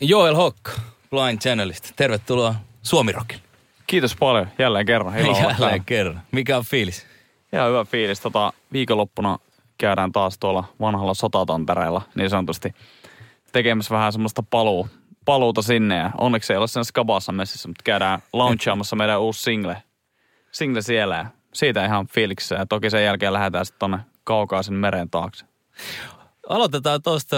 Joel Hock, Blind Channelista. Tervetuloa Suomi Rockille. Kiitos paljon. Jälleen kerran. Ilo täällä. Jälleen kerran. Mikä on fiilis? Ihan hyvä fiilis. Tota, viikonloppuna käydään taas tuolla vanhalla sotatantereella niin sanotusti tekemässä vähän semmoista paluu, paluuta sinne. Ja onneksi ei ole sen Skabassa messissä, mutta käydään launchaamassa meidän uusi single, single siellä. Ja siitä ihan fiiliksissä. Ja toki sen jälkeen lähdetään sitten tonne kaukaisen meren taakse. Aloitetaan tuosta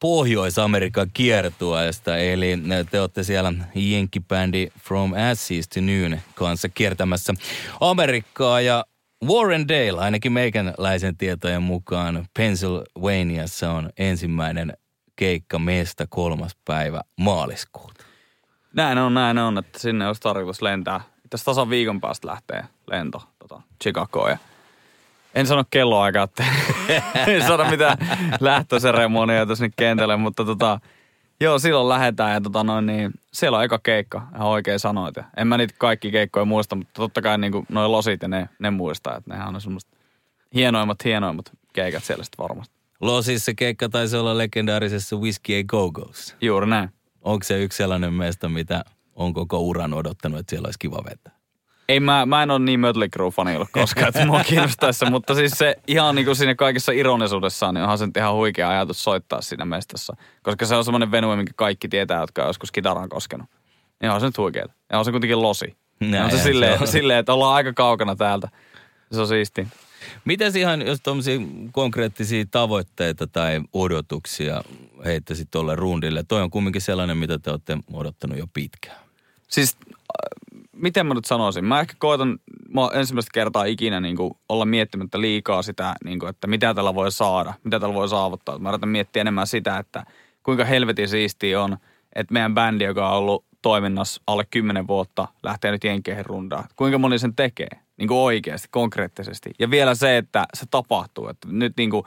Pohjois-Amerikan kiertueesta, eli te olette siellä jenkkibändi From Ashes to Noon kanssa kiertämässä Amerikkaa ja Warren Dale, ainakin meikäläisen tietojen mukaan, Pennsylvaniassa on ensimmäinen keikka meistä kolmas päivä maaliskuuta. Näin on, näin on, että sinne olisi tarkoitus lentää. Tässä tasan viikon päästä lähtee lento tota, Chicagoon ja en sano kelloaikaa, että en sano mitään lähtöseremoniaa nyt kentälle, mutta tota, joo, silloin lähdetään ja tota noin, niin siellä on eka keikka, ihan oikein sanoit. Ja en mä niitä kaikki keikkoja muista, mutta totta kai niin noin losit ja ne, ne muistaa, että nehän on semmoista hienoimmat, hienoimmat keikat siellä sitten varmasti. Losissa keikka taisi olla legendaarisessa Whiskey A Go Go's. Juuri näin. Onko se yksi sellainen meistä, mitä on koko uran odottanut, että siellä olisi kiva vetää? Ei, mä, mä en ole niin Mötley Crue-fani ollut koskaan, että mua kiinnostaisi mutta siis se ihan niin kuin siinä kaikessa ironisuudessaan, niin onhan se ihan huikea ajatus soittaa siinä mestassa. Koska se on semmoinen venue, minkä kaikki tietää, jotka on joskus kitaran koskenut. Niin on se nyt huikeeta. Ja on se kuitenkin losi. Näin, on se silleen, se on. silleen, että ollaan aika kaukana täältä. Se on siisti. Miten ihan, jos tuommoisia konkreettisia tavoitteita tai odotuksia heittäisit tuolle rundille? Toi on kumminkin sellainen, mitä te olette odottanut jo pitkään. Siis miten mä nyt sanoisin? Mä ehkä koitan mä ensimmäistä kertaa ikinä niin kuin olla miettimättä liikaa sitä, niin kuin, että mitä tällä voi saada, mitä tällä voi saavuttaa. Mä yritän miettiä enemmän sitä, että kuinka helvetin siistiä on, että meidän bändi, joka on ollut toiminnassa alle 10 vuotta, lähtee nyt jenkeihin rundaan. Kuinka moni sen tekee? Niin kuin oikeasti, konkreettisesti. Ja vielä se, että se tapahtuu. Että nyt niin kuin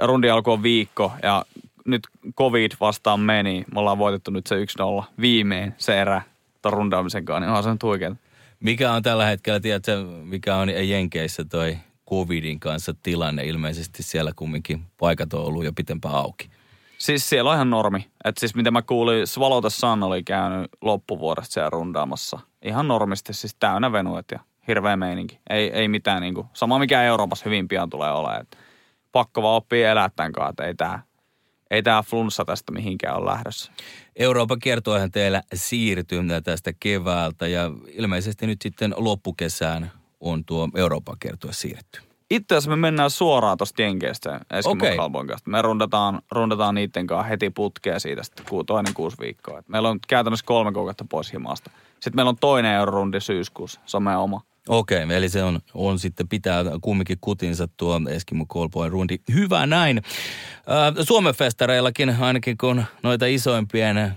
rundi alkoi viikko ja nyt covid vastaan meni. Me ollaan voitettu nyt se 1-0 viimein se erä rundaamisen kanssa, niin onhan se nyt huikeeta. Mikä on tällä hetkellä, tiedätkö, mikä on Jenkeissä toi covidin kanssa tilanne? Ilmeisesti siellä kumminkin paikat on ollut jo pitempään auki. Siis siellä on ihan normi. Että siis mitä mä kuulin, Svalota Sun oli käynyt loppuvuodesta siellä rundaamassa. Ihan normisti, siis täynnä venuet ja hirveä meininki. Ei, ei mitään niinku, sama mikä Euroopassa hyvin pian tulee olemaan. Et pakko vaan oppia elää tämän kanssa, että ei tää, ei tää flunssa tästä mihinkään ole lähdössä. Euroopan kiertoahan teillä siirtyy tästä keväältä ja ilmeisesti nyt sitten loppukesään on tuo Euroopan kiertue siirretty. Itse asiassa me mennään suoraan tuosta Jenkeistä Eskimo okay. kanssa. Me rundataan, rundataan niiden kanssa heti putkea siitä sitten toinen kuusi viikkoa. Et meillä on käytännössä kolme kuukautta pois himasta. Sitten meillä on toinen eurorundi syyskuussa. Se on meidän oma. Okei, okay, eli se on, on sitten pitää kumminkin kutinsa tuo Eskimo Kolpoen rundi. Hyvä näin. Äh, Suomen festareillakin, ainakin kun noita isoimpien äh,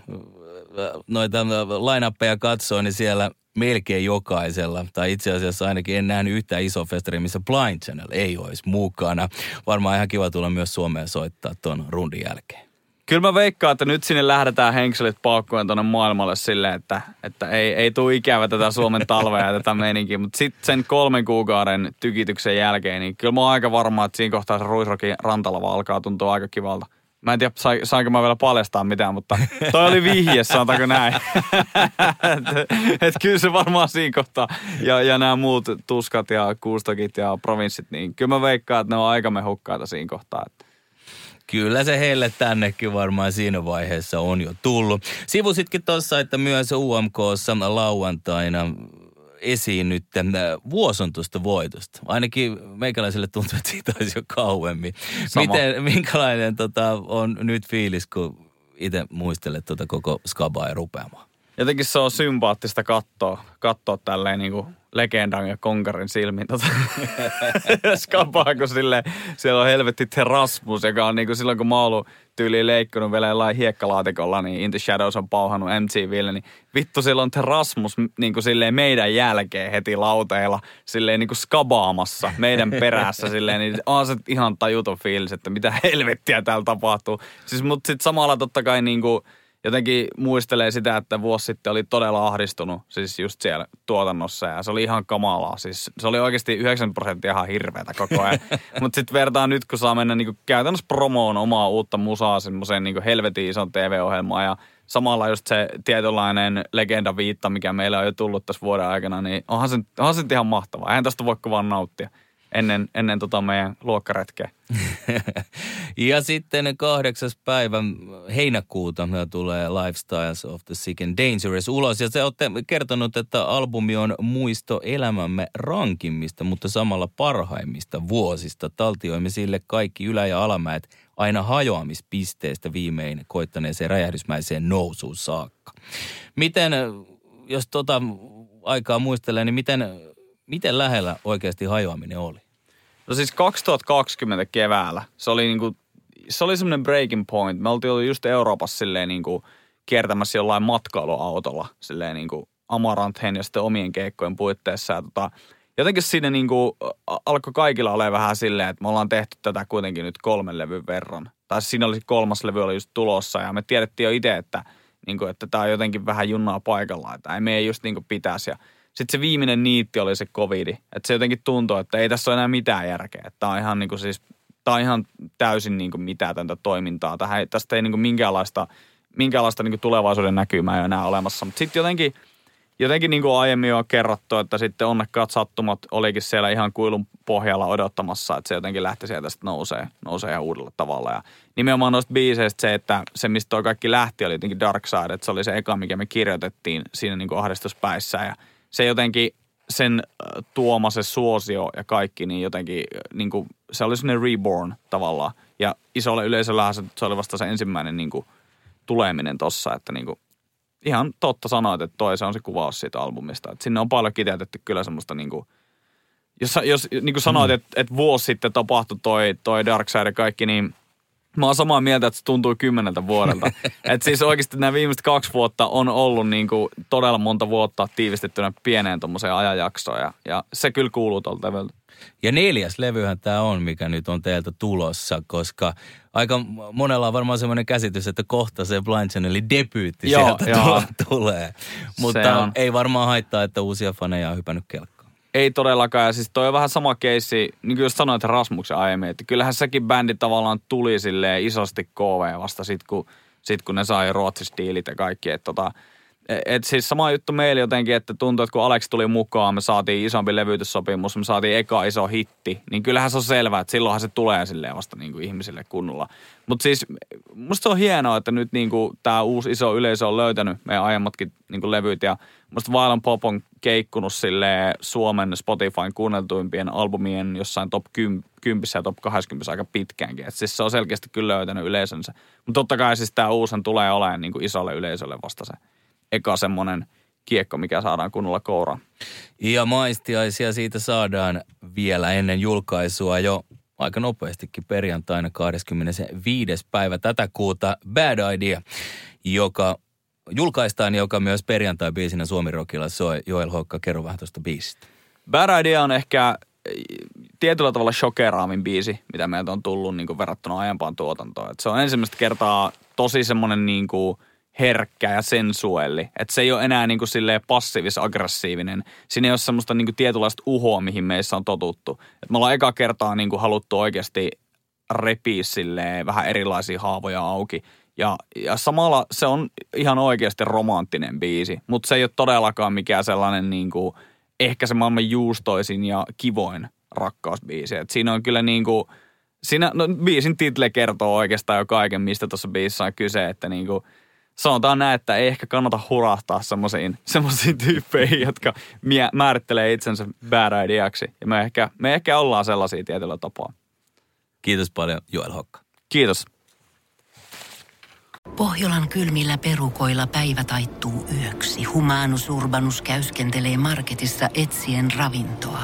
noita lainappeja katsoo, niin siellä melkein jokaisella, tai itse asiassa ainakin en nähnyt yhtään iso festari, missä Blind Channel ei olisi mukana. Varmaan ihan kiva tulla myös Suomeen soittaa tuon rundin jälkeen. Kyllä mä veikkaan, että nyt sinne lähdetään henkselit paukkuen tuonne maailmalle silleen, että, että ei, ei tule ikävä tätä Suomen talvea ja tätä meininkiä. Mutta sitten sen kolmen kuukauden tykityksen jälkeen, niin kyllä mä oon aika varma, että siinä kohtaa se Ruisrokin rantalava alkaa tuntua aika kivalta. Mä en tiedä, sai, sainko mä vielä paljastaa mitään, mutta toi oli vihje, sanotaanko näin. et, et kyllä se varmaan siinä kohtaa. Ja, ja nämä muut tuskat ja kuustokit ja provinssit, niin kyllä mä veikkaan, että ne on aika mehukkaita siinä kohtaa. Että Kyllä se heille tännekin varmaan siinä vaiheessa on jo tullut. Sivusitkin tuossa, että myös UMKssa lauantaina esiin nyt vuoson tuosta voitosta. Ainakin meikäläiselle tuntuu, että siitä olisi jo kauemmin. Miten, minkälainen tota, on nyt fiilis, kun itse muistelet tuota koko skabaa ja rupeamaan? Jotenkin se on sympaattista katsoa, katsoa tälleen niin kuin legendan ja konkarin silmiin tota, skapaa, kun sille, siellä on helvetti Terasmus, joka on niinku silloin, kun mä oon ollut tyyliin leikkunut vielä jollain hiekkalaatikolla, niin In the Shadows on pauhannut MTVlle, niin vittu siellä on Terasmus niinku silleen meidän jälkeen heti lauteilla, silleen niinku skabaamassa meidän perässä silleen, niin on se ihan tajuton fiilis, että mitä helvettiä täällä tapahtuu. Siis mut sit samalla totta kai niinku, jotenkin muistelee sitä, että vuosi sitten oli todella ahdistunut siis just siellä tuotannossa ja se oli ihan kamalaa. Siis se oli oikeasti 9 prosenttia ihan hirveätä koko ajan. Mutta sitten vertaan nyt, kun saa mennä niinku käytännössä promoon omaa uutta musaa semmoiseen niinku helvetin ison TV-ohjelmaan ja samalla just se tietynlainen legenda viitta, mikä meillä on jo tullut tässä vuoden aikana, niin onhan se, onhan se ihan mahtavaa. Eihän tästä voi vaan nauttia ennen, ennen tota meidän luokkaretkeä. ja sitten kahdeksas päivä heinäkuuta tulee Lifestyles of the Sick and Dangerous ulos. Ja se olette kertonut, että albumi on muisto elämämme rankimmista, mutta samalla parhaimmista vuosista. Taltioimme sille kaikki ylä- ja alamäet aina hajoamispisteestä viimein koittaneeseen räjähdysmäiseen nousuun saakka. Miten, jos tota aikaa muistelee, niin miten miten lähellä oikeasti hajoaminen oli? No siis 2020 keväällä, se oli niinku, se oli semmoinen breaking point. Me oltiin just Euroopassa silleen niinku kiertämässä jollain matkailuautolla silleen niinku Amarantheen ja sitten omien keikkojen puitteissa. Ja tota, jotenkin siinä niinku alkoi kaikilla olemaan vähän silleen, että me ollaan tehty tätä kuitenkin nyt kolmen levyn verran. Tai siinä oli kolmas levy oli just tulossa ja me tiedettiin jo itse, että, niinku, että tämä on jotenkin vähän junnaa paikalla, että ei me just niinku pitäisi. Sitten se viimeinen niitti oli se covidi. Että se jotenkin tuntuu, että ei tässä ole enää mitään järkeä. Tämä on ihan niin kuin siis, tämä on ihan täysin niin kuin mitätöntä toimintaa. Tähän, tästä ei niin kuin minkäänlaista, minkäänlaista niin kuin tulevaisuuden näkymää ei enää olemassa. Mutta sitten jotenkin, jotenkin niin kuin aiemmin on kerrottu, että sitten onnekkaat sattumat olikin siellä ihan kuilun pohjalla odottamassa, että se jotenkin lähti sieltä sitten nousee, nousee ihan uudella tavalla. Ja nimenomaan noista biiseistä se, että se mistä toi kaikki lähti oli jotenkin Dark Side, että se oli se eka, mikä me kirjoitettiin siinä niin kuin ahdistuspäissä ja – se jotenkin sen tuoma se suosio ja kaikki, niin jotenkin niin kuin, se oli sellainen reborn tavallaan. Ja isolle yleisöllä se, se oli vasta se ensimmäinen niin kuin, tuleminen tossa, että niin kuin, ihan totta sanoit, että toi se on se kuvaus siitä albumista. Että sinne on paljon kiteytetty kyllä semmoista niin kuin, jos, jos niin kuin sanoit, mm. että, että vuosi sitten tapahtui toi, toi Dark Side ja kaikki, niin Mä oon samaa mieltä, että se tuntuu kymmeneltä vuodelta. Et siis oikeasti nämä viimeiset kaksi vuotta on ollut niin kuin todella monta vuotta tiivistettynä pieneen tuommoiseen ajanjaksoon. Ja, ja se kyllä kuuluu tuolta levyltä. Ja neljäs levyhän tämä on, mikä nyt on teiltä tulossa, koska aika monella on varmaan semmoinen käsitys, että kohta se Blind Channelin debyytti joo, sieltä joo. tulee. Mutta ei varmaan haittaa, että uusia faneja on hypännyt kelkkaan. Ei todellakaan. Ja siis toi on vähän sama keissi, niin kuin just sanoit Rasmuksen aiemmin, että kyllähän sekin bändi tavallaan tuli silleen isosti KV vasta sit kun, sit kun ne sai Ruotsissa diilit ja kaikki. Että tota, et siis sama juttu meillä jotenkin, että tuntuu, että kun Alex tuli mukaan, me saatiin isompi levytyssopimus, me saatiin eka iso hitti, niin kyllähän se on selvää, että silloinhan se tulee silleen vasta niin kuin ihmisille kunnolla. Mutta siis musta se on hienoa, että nyt niin kuin tämä uusi iso yleisö on löytänyt meidän aiemmatkin niin kuin levyt ja musta Violent Pop on keikkunut sille Suomen Spotifyn kuunneltuimpien albumien jossain top 10 ja top 20 aika pitkäänkin. Et siis se on selkeästi kyllä löytänyt yleisönsä. Mutta totta kai siis tämä uusen tulee olemaan niin kuin isolle yleisölle vasta se eka semmoinen kiekko, mikä saadaan kunnolla kouraan. Ja maistiaisia siitä saadaan vielä ennen julkaisua jo aika nopeastikin perjantaina 25. päivä tätä kuuta Bad Idea, joka julkaistaan, joka myös perjantai-biisinä Suomi Rockilla soi. Joel Hokka, kerro vähän tuosta biisistä. Bad Idea on ehkä tietyllä tavalla shokeraavin biisi, mitä meiltä on tullut niin kuin verrattuna aiempaan tuotantoon. Et se on ensimmäistä kertaa tosi semmoinen niin kuin – herkkä ja sensuelli. Että se ei ole enää niin kuin passiivis-aggressiivinen. Siinä ei ole semmoista niin kuin tietynlaista uhoa, mihin meissä on totuttu. Et me ollaan eka kertaa niin kuin haluttu oikeasti repiä silleen vähän erilaisia haavoja auki. Ja, ja samalla se on ihan oikeasti romanttinen biisi, mutta se ei ole todellakaan mikään sellainen niin kuin, ehkä se maailman juustoisin ja kivoin rakkausbiisi. Et siinä on kyllä niin kuin, siinä, no biisin title kertoo oikeastaan jo kaiken, mistä tuossa biisissä on kyse, että niin kuin – sanotaan näin, että ei ehkä kannata hurahtaa semmoisiin, semmoisiin tyyppeihin, jotka mie- määrittelee itsensä bad ideaksi. Ja me ehkä, me ehkä ollaan sellaisia tietyllä tapaa. Kiitos paljon Joel Hokka. Kiitos. Pohjolan kylmillä perukoilla päivä taittuu yöksi. Humanus Urbanus käyskentelee marketissa etsien ravintoa.